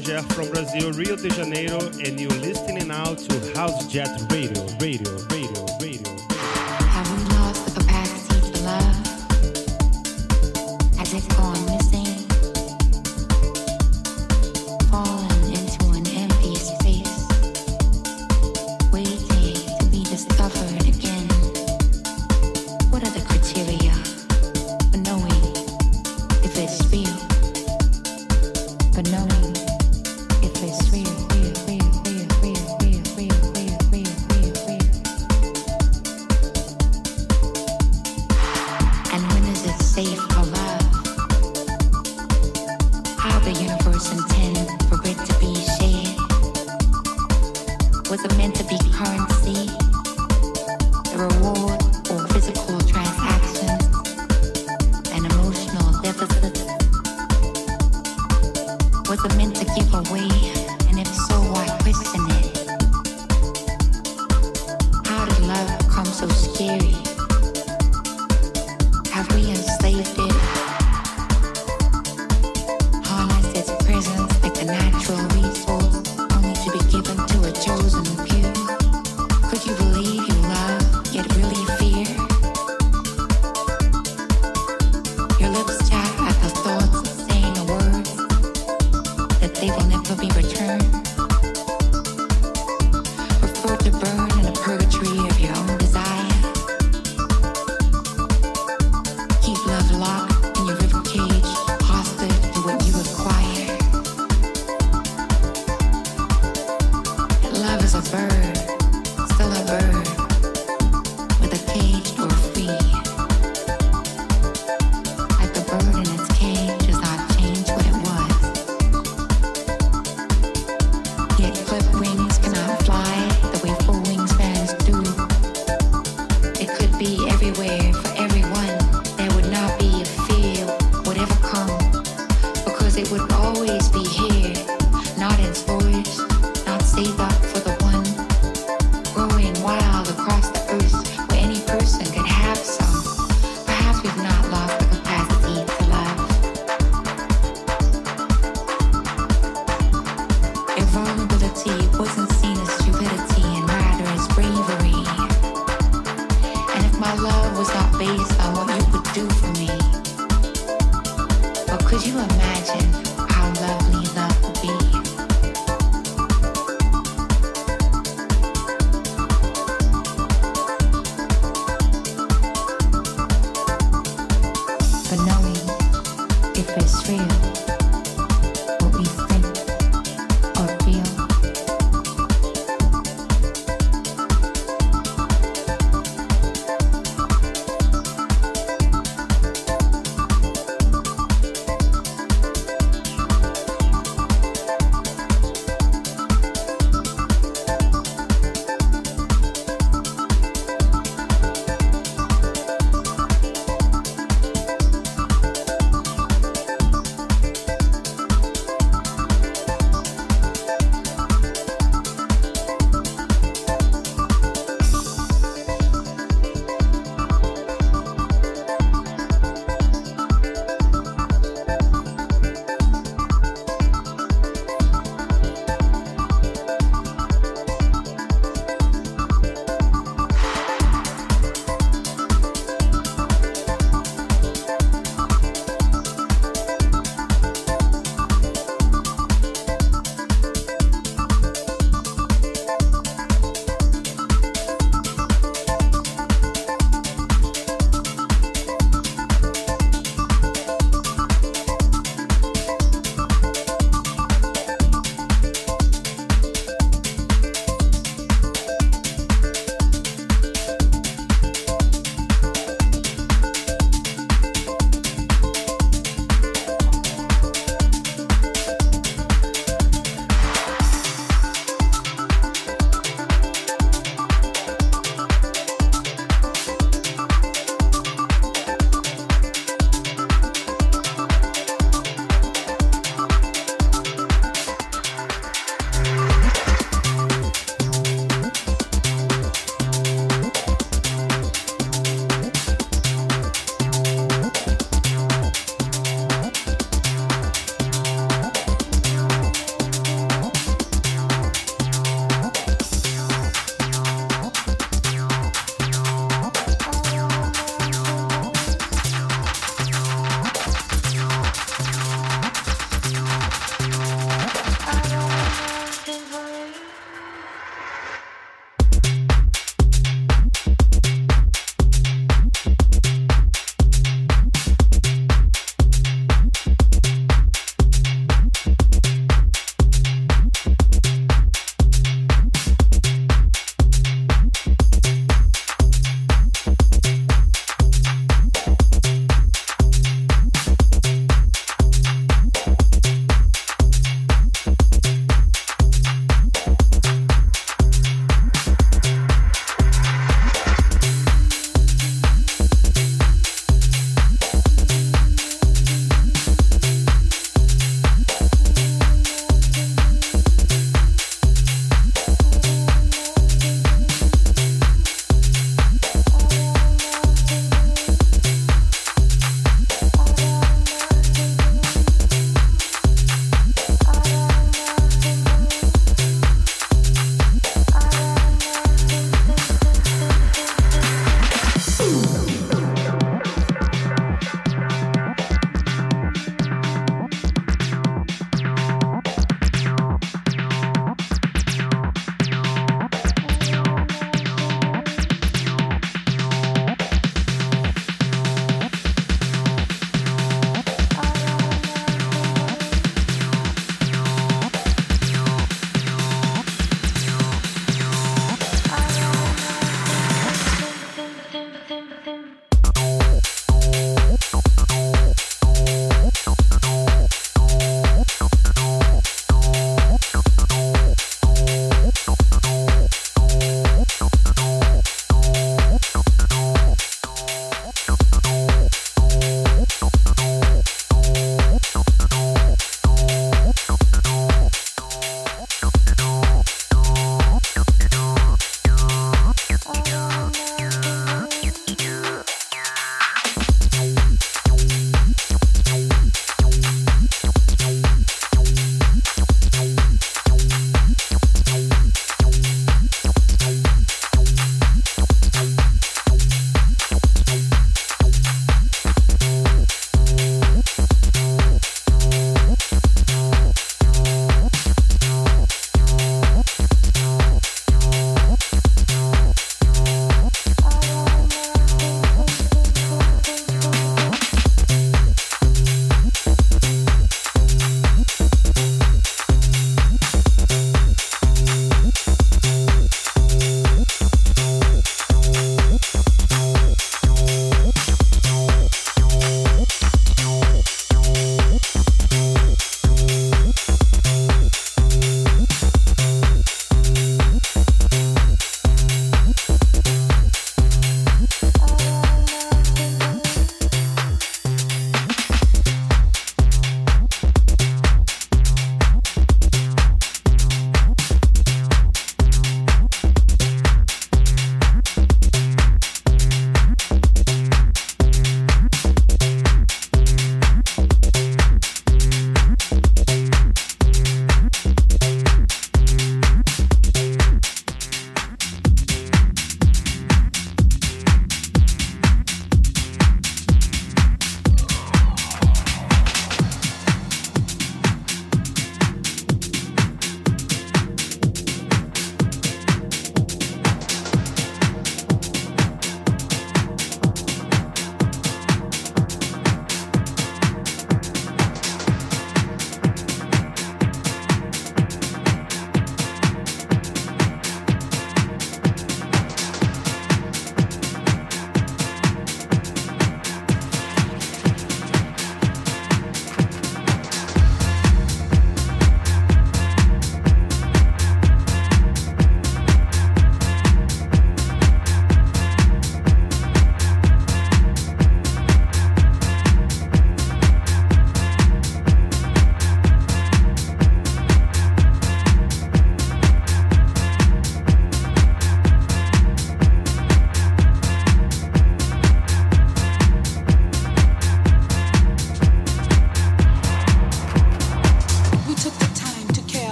Tanger from Brazil, Rio de Janeiro, and you're listening now to House Jet Radio. Radio.